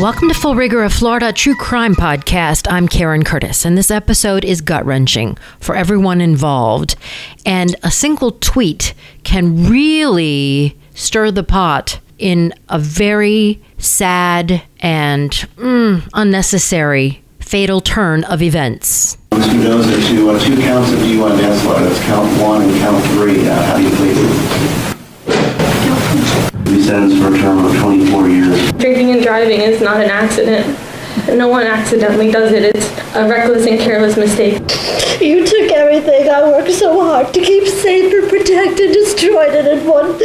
Welcome to Full Rigor, of Florida true crime podcast. I'm Karen Curtis, and this episode is gut wrenching for everyone involved. And a single tweet can really stir the pot in a very sad and mm, unnecessary fatal turn of events. Mr. Mendoza, to uh, two counts of DUI manslaughter, that's count one and count three, uh, how do you plead? Be sentenced for a term of 24 years. Drinking and driving is not an accident. No one accidentally does it. It's a reckless and careless mistake. You took everything I worked so hard to keep safe and protect and destroyed it in one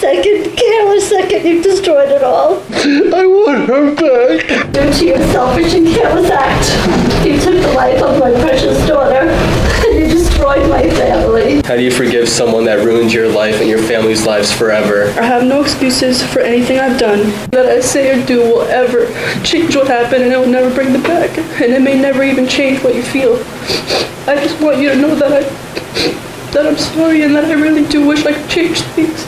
second, careless second. You destroyed it all. I want her back. Due to your selfish and careless act, you took the life of my precious daughter and you destroyed my family. How do you forgive someone that ruined your life and your family's lives forever? I have no excuses for anything I've done. That I say or do will ever change what happened and it will never bring them back. And it may never even change what you feel. I just want you to know that I that I'm sorry and that I really do wish I could change things.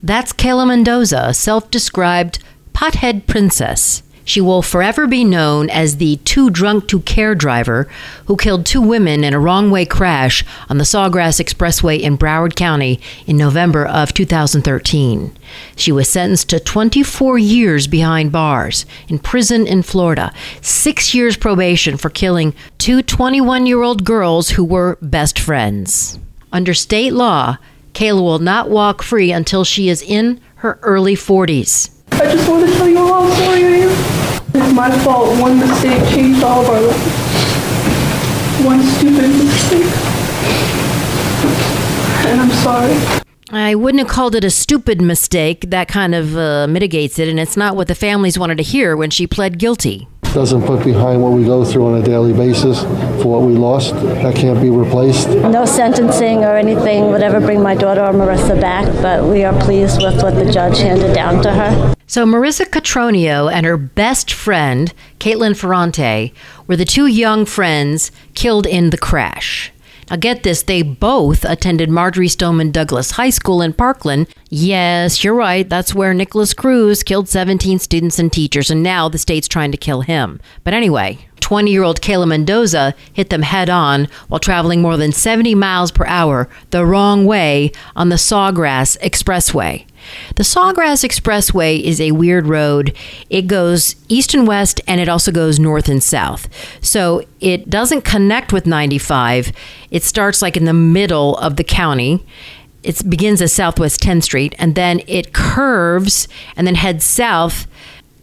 That's Kayla Mendoza, a self described pothead princess. She will forever be known as the too drunk to care driver who killed two women in a wrong way crash on the Sawgrass Expressway in Broward County in November of 2013. She was sentenced to 24 years behind bars in prison in Florida, six years probation for killing two 21 year old girls who were best friends. Under state law, Kayla will not walk free until she is in her early 40s. I just want to tell you how sorry I. It's my fault. One mistake changed all of our lives. One stupid mistake. And I'm sorry. I wouldn't have called it a stupid mistake. That kind of uh, mitigates it, and it's not what the families wanted to hear when she pled guilty. Doesn't put behind what we go through on a daily basis for what we lost. That can't be replaced. No sentencing or anything would ever bring my daughter or Marisa back, but we are pleased with what the judge handed down to her. So, Marisa Catronio and her best friend, Kaitlyn Ferrante, were the two young friends killed in the crash. Now, get this, they both attended Marjory Stoneman Douglas High School in Parkland. Yes, you're right, that's where Nikolas Cruz killed 17 students and teachers, and now the state's trying to kill him. But anyway, 20 year old Kayla Mendoza hit them head on while traveling more than 70 miles per hour the wrong way on the Sawgrass Expressway. The Sawgrass Expressway is a weird road. It goes east and west, and it also goes north and south. So it doesn't connect with 95. It starts like in the middle of the county. It begins at Southwest 10th Street, and then it curves and then heads south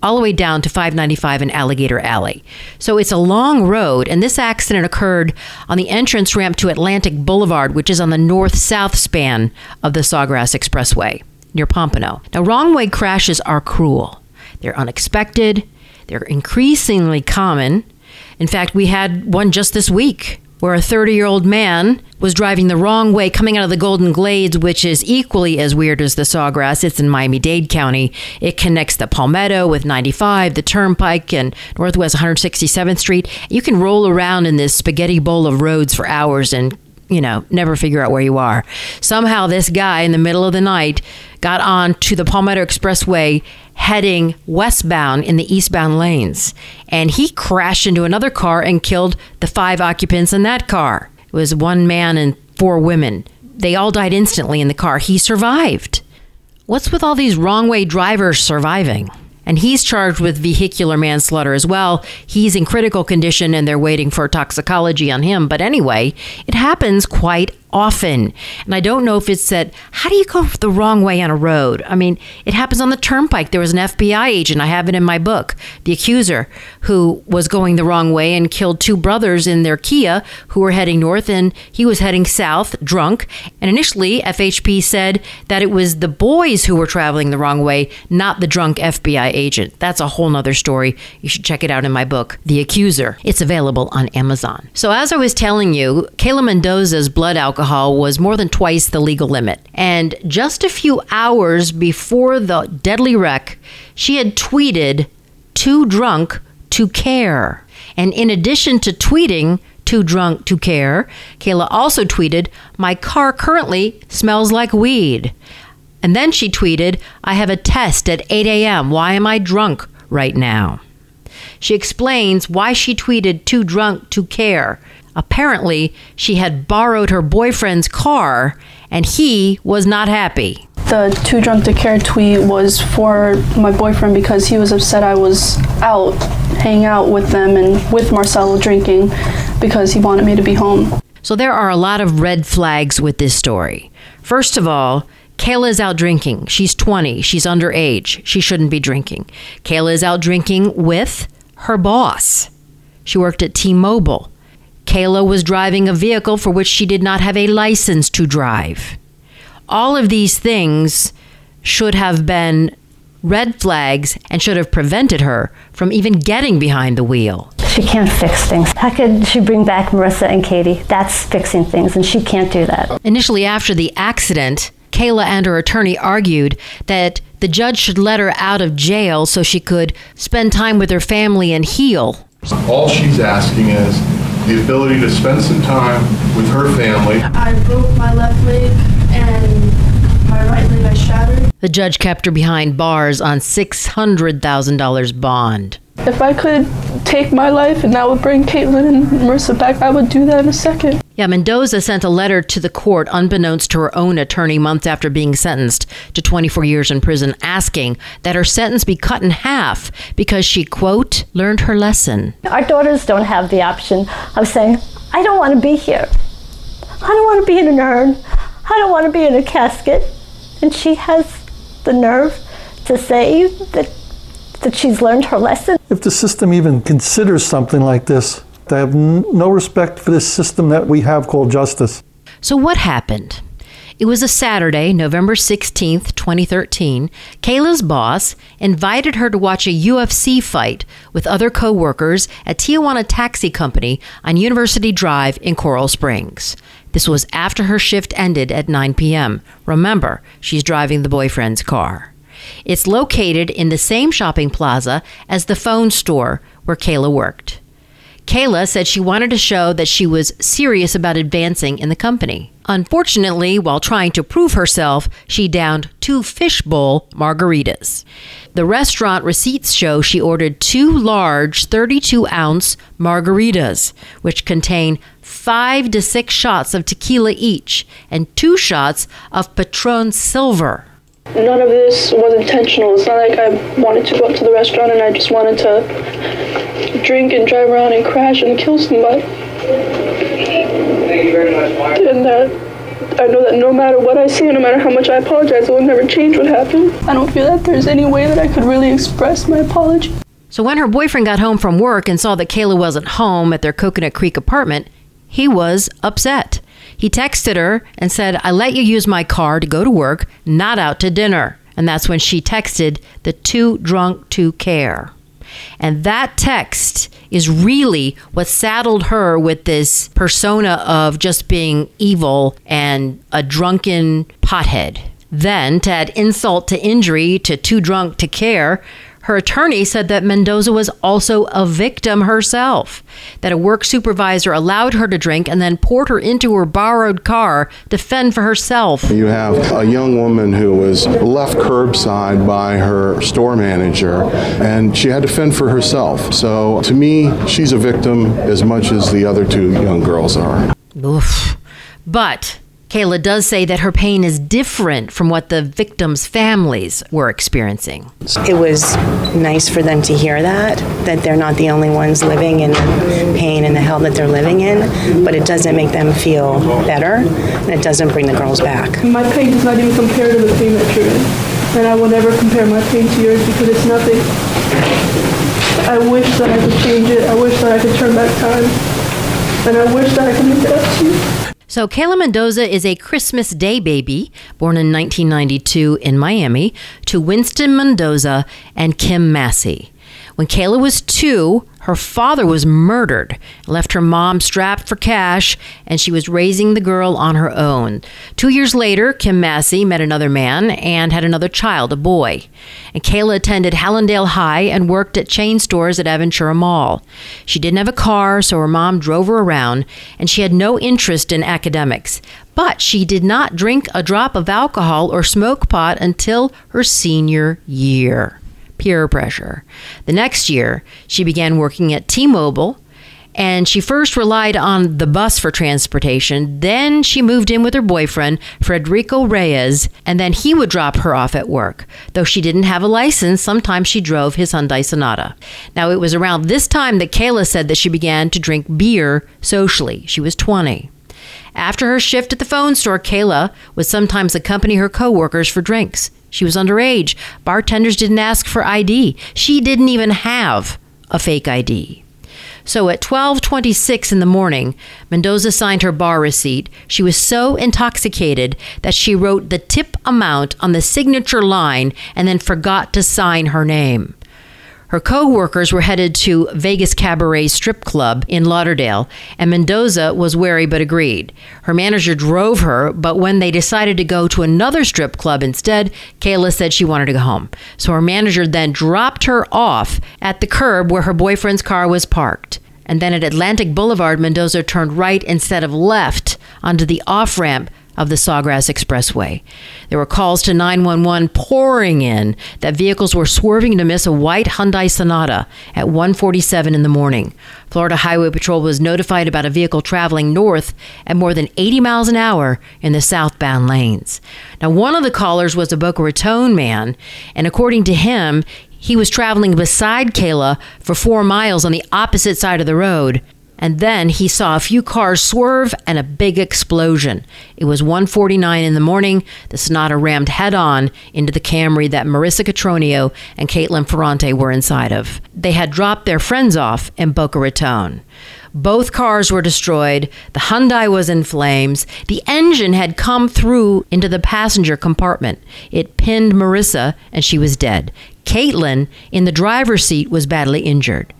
all the way down to 595 and Alligator Alley. So it's a long road, and this accident occurred on the entrance ramp to Atlantic Boulevard, which is on the north south span of the Sawgrass Expressway near Pompano. Now, wrong way crashes are cruel, they're unexpected, they're increasingly common. In fact, we had one just this week where a 30 year old man was driving the wrong way coming out of the Golden Glades, which is equally as weird as the Sawgrass. It's in Miami Dade County. It connects the Palmetto with 95, the Turnpike, and Northwest 167th Street. You can roll around in this spaghetti bowl of roads for hours and you know, never figure out where you are. Somehow, this guy in the middle of the night got on to the Palmetto Expressway heading westbound in the eastbound lanes. And he crashed into another car and killed the five occupants in that car. It was one man and four women. They all died instantly in the car. He survived. What's with all these wrong way drivers surviving? And he's charged with vehicular manslaughter as well. He's in critical condition and they're waiting for toxicology on him. But anyway, it happens quite often. And I don't know if it's that, how do you go the wrong way on a road? I mean, it happens on the turnpike. There was an FBI agent, I have it in my book, The Accuser, who was going the wrong way and killed two brothers in their Kia who were heading north and he was heading south, drunk. And initially, FHP said that it was the boys who were traveling the wrong way, not the drunk FBI agent. That's a whole nother story. You should check it out in my book, The Accuser. It's available on Amazon. So, as I was telling you, Kayla Mendoza's blood alcohol alcohol was more than twice the legal limit. And just a few hours before the deadly wreck, she had tweeted, Too drunk to care. And in addition to tweeting, too drunk to care, Kayla also tweeted, My car currently smells like weed. And then she tweeted, I have a test at 8 a.m. Why am I drunk right now? she explains why she tweeted too drunk to care. Apparently, she had borrowed her boyfriend's car and he was not happy. The too drunk to care tweet was for my boyfriend because he was upset I was out hanging out with them and with Marcelo drinking because he wanted me to be home. So there are a lot of red flags with this story. First of all, Kayla is out drinking. She's 20. She's underage. She shouldn't be drinking. Kayla is out drinking with her boss. She worked at T Mobile. Kayla was driving a vehicle for which she did not have a license to drive. All of these things should have been red flags and should have prevented her from even getting behind the wheel. She can't fix things. How could she bring back Marisa and Katie? That's fixing things, and she can't do that. Initially, after the accident, Kayla and her attorney argued that the judge should let her out of jail so she could spend time with her family and heal. All she's asking is the ability to spend some time with her family. I broke my left leg and my right leg I shattered. The judge kept her behind bars on $600,000 bond. If I could take my life and that would bring Kaitlyn and Marisa back, I would do that in a second. Yeah, Mendoza sent a letter to the court unbeknownst to her own attorney months after being sentenced to 24 years in prison, asking that her sentence be cut in half because she, quote, learned her lesson. Our daughters don't have the option of saying, I don't want to be here. I don't want to be in an urn. I don't want to be in a casket. And she has the nerve to say that, that she's learned her lesson. If the system even considers something like this, they have n- no respect for this system that we have called justice. So, what happened? It was a Saturday, November 16th, 2013. Kayla's boss invited her to watch a UFC fight with other coworkers at Tijuana Taxi Company on University Drive in Coral Springs. This was after her shift ended at 9 p.m. Remember, she's driving the boyfriend's car. It's located in the same shopping plaza as the phone store where Kayla worked. Kayla said she wanted to show that she was serious about advancing in the company. Unfortunately, while trying to prove herself, she downed two fishbowl margaritas. The restaurant receipts show she ordered two large 32 ounce margaritas, which contain five to six shots of tequila each and two shots of Patron Silver. None of this was intentional. It's not like I wanted to go up to the restaurant and I just wanted to drink and drive around and crash and kill somebody. And that I know that no matter what I say, no matter how much I apologize, it will never change what happened. I don't feel that there's any way that I could really express my apology. So when her boyfriend got home from work and saw that Kayla wasn't home at their Coconut Creek apartment, he was upset. He texted her and said, I let you use my car to go to work, not out to dinner. And that's when she texted the too drunk to care. And that text is really what saddled her with this persona of just being evil and a drunken pothead. Then, to add insult to injury to too drunk to care, her attorney said that Mendoza was also a victim herself, that a work supervisor allowed her to drink and then poured her into her borrowed car to fend for herself. You have a young woman who was left curbside by her store manager, and she had to fend for herself. So to me, she's a victim as much as the other two young girls are. Oof. But Kayla does say that her pain is different from what the victims' families were experiencing. It was nice for them to hear that, that they're not the only ones living in the pain and the hell that they're living in, but it doesn't make them feel better, and it doesn't bring the girls back. My pain does not even compare to the pain that you're in. And I will never compare my pain to yours because it's nothing. I wish that I could change it. I wish that I could turn back time. And I wish that I could make it up to you. So, Kayla Mendoza is a Christmas Day baby, born in 1992 in Miami, to Winston Mendoza and Kim Massey. When Kayla was two, her father was murdered, left her mom strapped for cash, and she was raising the girl on her own. Two years later, Kim Massey met another man and had another child, a boy. And Kayla attended Hallandale High and worked at chain stores at Aventura Mall. She didn't have a car, so her mom drove her around, and she had no interest in academics. But she did not drink a drop of alcohol or smoke pot until her senior year. Peer pressure. The next year, she began working at T Mobile and she first relied on the bus for transportation. Then she moved in with her boyfriend, Frederico Reyes, and then he would drop her off at work. Though she didn't have a license, sometimes she drove his Hyundai Sonata. Now, it was around this time that Kayla said that she began to drink beer socially. She was 20. After her shift at the phone store, Kayla would sometimes accompany her coworkers for drinks. She was underage. Bartenders didn't ask for ID. She didn't even have a fake ID. So at 12:26 in the morning, Mendoza signed her bar receipt. She was so intoxicated that she wrote the tip amount on the signature line and then forgot to sign her name. Her co-workers were headed to Vegas Cabaret Strip Club in Lauderdale, and Mendoza was wary but agreed. Her manager drove her, but when they decided to go to another strip club instead, Kayla said she wanted to go home. So her manager then dropped her off at the curb where her boyfriend's car was parked. And then at Atlantic Boulevard, Mendoza turned right instead of left onto the off ramp of the Sawgrass Expressway. There were calls to 911 pouring in that vehicles were swerving to miss a white Hyundai Sonata at 1:47 in the morning. Florida Highway Patrol was notified about a vehicle traveling north at more than 80 miles an hour in the southbound lanes. Now, one of the callers was a Boca Raton man, and according to him, he was traveling beside Kayla for 4 miles on the opposite side of the road and then he saw a few cars swerve and a big explosion. It was 1:49 in the morning. The Sonata rammed head-on into the Camry that Marisa Catronio and Kaitlyn Ferrante were inside of. They had dropped their friends off in Boca Raton. Both cars were destroyed. The Hyundai was in flames. The engine had come through into the passenger compartment. It pinned Marisa, and she was dead. Kaitlyn, in the driver's seat, was badly injured.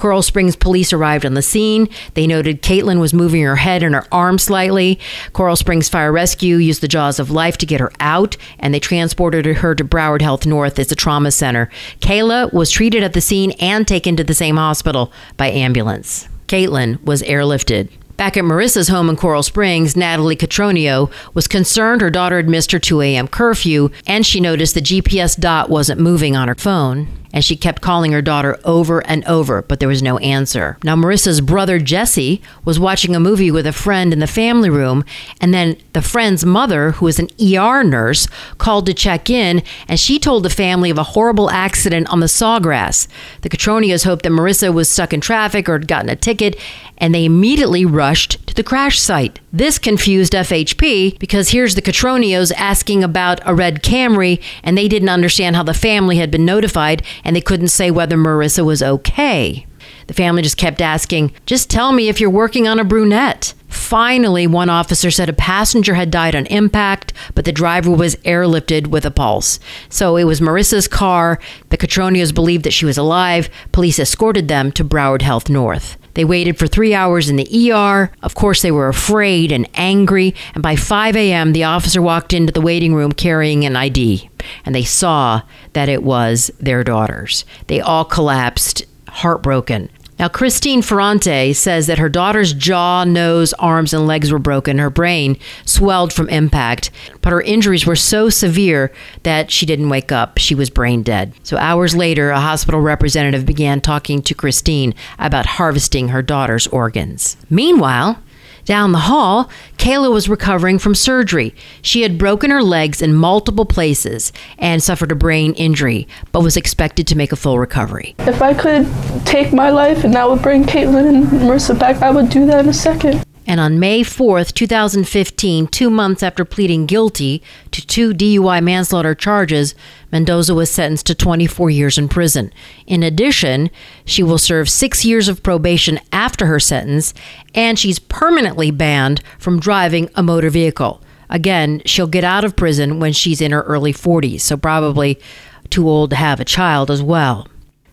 Coral Springs police arrived on the scene. They noted Kaitlyn was moving her head and her arm slightly. Coral Springs Fire Rescue used the jaws of life to get her out, and they transported her to Broward Health North as a trauma center. Kayla was treated at the scene and taken to the same hospital by ambulance. Kaitlyn was airlifted. Back at Marisa's home in Coral Springs, Natalie Catronio was concerned her daughter had missed her 2 a.m. curfew, and she noticed the GPS dot wasn't moving on her phone and she kept calling her daughter over and over, but there was no answer. Now, Marisa's brother Jesse was watching a movie with a friend in the family room, and then the friend's mother, who was an ER nurse, called to check in, and she told the family of a horrible accident on the sawgrass. The Catronios hoped that Marisa was stuck in traffic or had gotten a ticket, and they immediately rushed to the crash site. This confused FHP because here's the Catronios asking about a red Camry, and they didn't understand how the family had been notified and they couldn't say whether Marisa was okay. The family just kept asking, just tell me if you're working on a brunette. Finally, one officer said a passenger had died on impact, but the driver was airlifted with a pulse. So it was Marisa's car. The Catronios believed that she was alive. Police escorted them to Broward Health North. They waited for three hours in the ER. Of course, they were afraid and angry. And by 5 a.m., the officer walked into the waiting room carrying an ID. And they saw that it was their daughters. They all collapsed, heartbroken. Now, Christine Ferrante says that her daughter's jaw, nose, arms, and legs were broken. Her brain swelled from impact, but her injuries were so severe that she didn't wake up. She was brain dead. So, hours later, a hospital representative began talking to Christine about harvesting her daughter's organs. Meanwhile, down the hall, Kayla was recovering from surgery. She had broken her legs in multiple places and suffered a brain injury, but was expected to make a full recovery. If I could take my life and that would bring Kaitlyn and Marisa back, I would do that in a second. And on May 4th, 2015, two months after pleading guilty to two DUI manslaughter charges, Mendoza was sentenced to 24 years in prison. In addition, she will serve six years of probation after her sentence, and she's permanently banned from driving a motor vehicle. Again, she'll get out of prison when she's in her early 40s, so probably too old to have a child as well.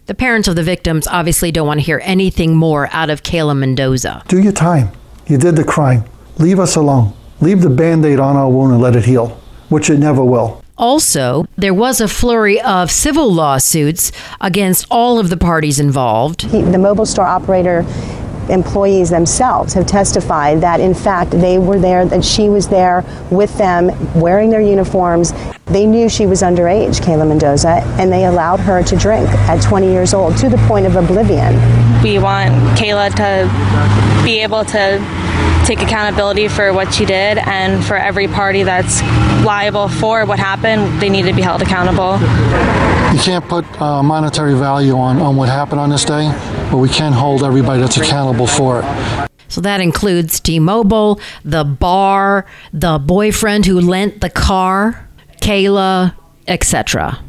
The parents of the victims obviously don't want to hear anything more out of Kayla Mendoza. Do your time. You did the crime. Leave us alone. Leave the band aid on our wound and let it heal, which it never will. Also, there was a flurry of civil lawsuits against all of the parties involved. He, the mobile store operator employees themselves have testified that in fact they were there, that she was there with them wearing their uniforms. They knew she was underage, Kayla Mendoza, and they allowed her to drink at 20 years old to the point of oblivion. We want Kayla to be able to take accountability for what she did and for every party that's liable for what happened, they need to be held accountable. You can't put uh, monetary value on, on what happened on this day, but we can hold everybody that's accountable for it. So that includes T Mobile, the bar, the boyfriend who lent the car, Kayla, etc.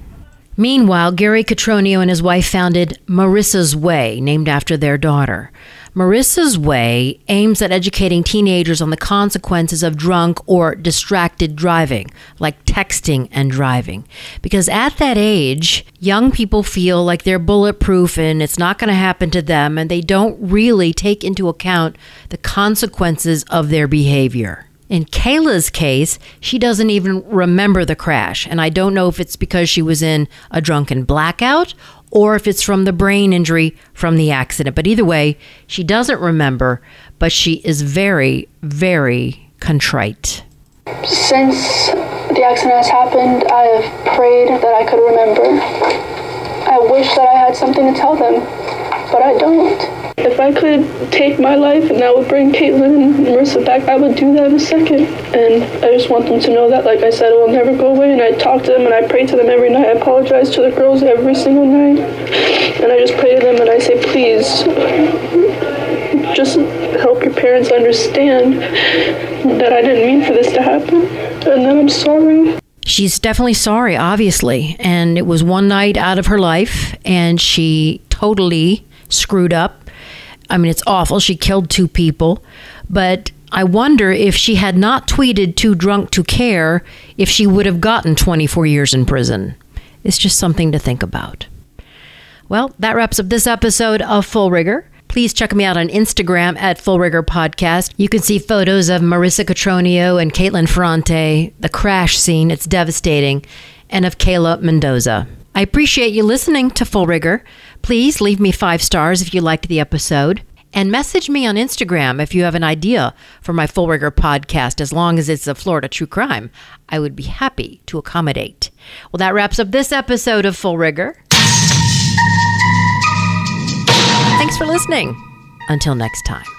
Meanwhile, Gary Catronio and his wife founded Marisa's Way, named after their daughter. Marisa's Way aims at educating teenagers on the consequences of drunk or distracted driving, like texting and driving. Because at that age, young people feel like they're bulletproof and it's not going to happen to them, and they don't really take into account the consequences of their behavior. In Kayla's case, she doesn't even remember the crash, and I don't know if it's because she was in a drunken blackout or if it's from the brain injury from the accident. But either way, she doesn't remember, but she is very, very contrite. Since the accident has happened, I have prayed that I could remember. I wish that I had something to tell them, but I don't. If I could take my life and that would bring Kaitlyn and Marisa back, I would do that in a second. And I just want them to know that, like I said, it will never go away. And I talk to them and I pray to them every night. I apologize to the girls every single night. And I just pray to them and I say, please, just help your parents understand that I didn't mean for this to happen and that I'm sorry. She's definitely sorry, obviously. And it was one night out of her life, and she totally screwed up I mean, it's awful. She killed two people. But I wonder if she had not tweeted too drunk to care, if she would have gotten 24 years in prison. It's just something to think about. Well, that wraps up this episode of Full Rigor. Please check me out on Instagram at Full Rigor Podcast. You can see photos of Marisa Catronio and Kaitlyn Ferrante, the crash scene, it's devastating, and of Kayla Mendoza. I appreciate you listening to Full Rigor. Please leave me five stars if you liked the episode. And message me on Instagram if you have an idea for my Full Rigor podcast, as long as it's a Florida true crime. I would be happy to accommodate. Well, that wraps up this episode of Full Rigor. Thanks for listening. Until next time.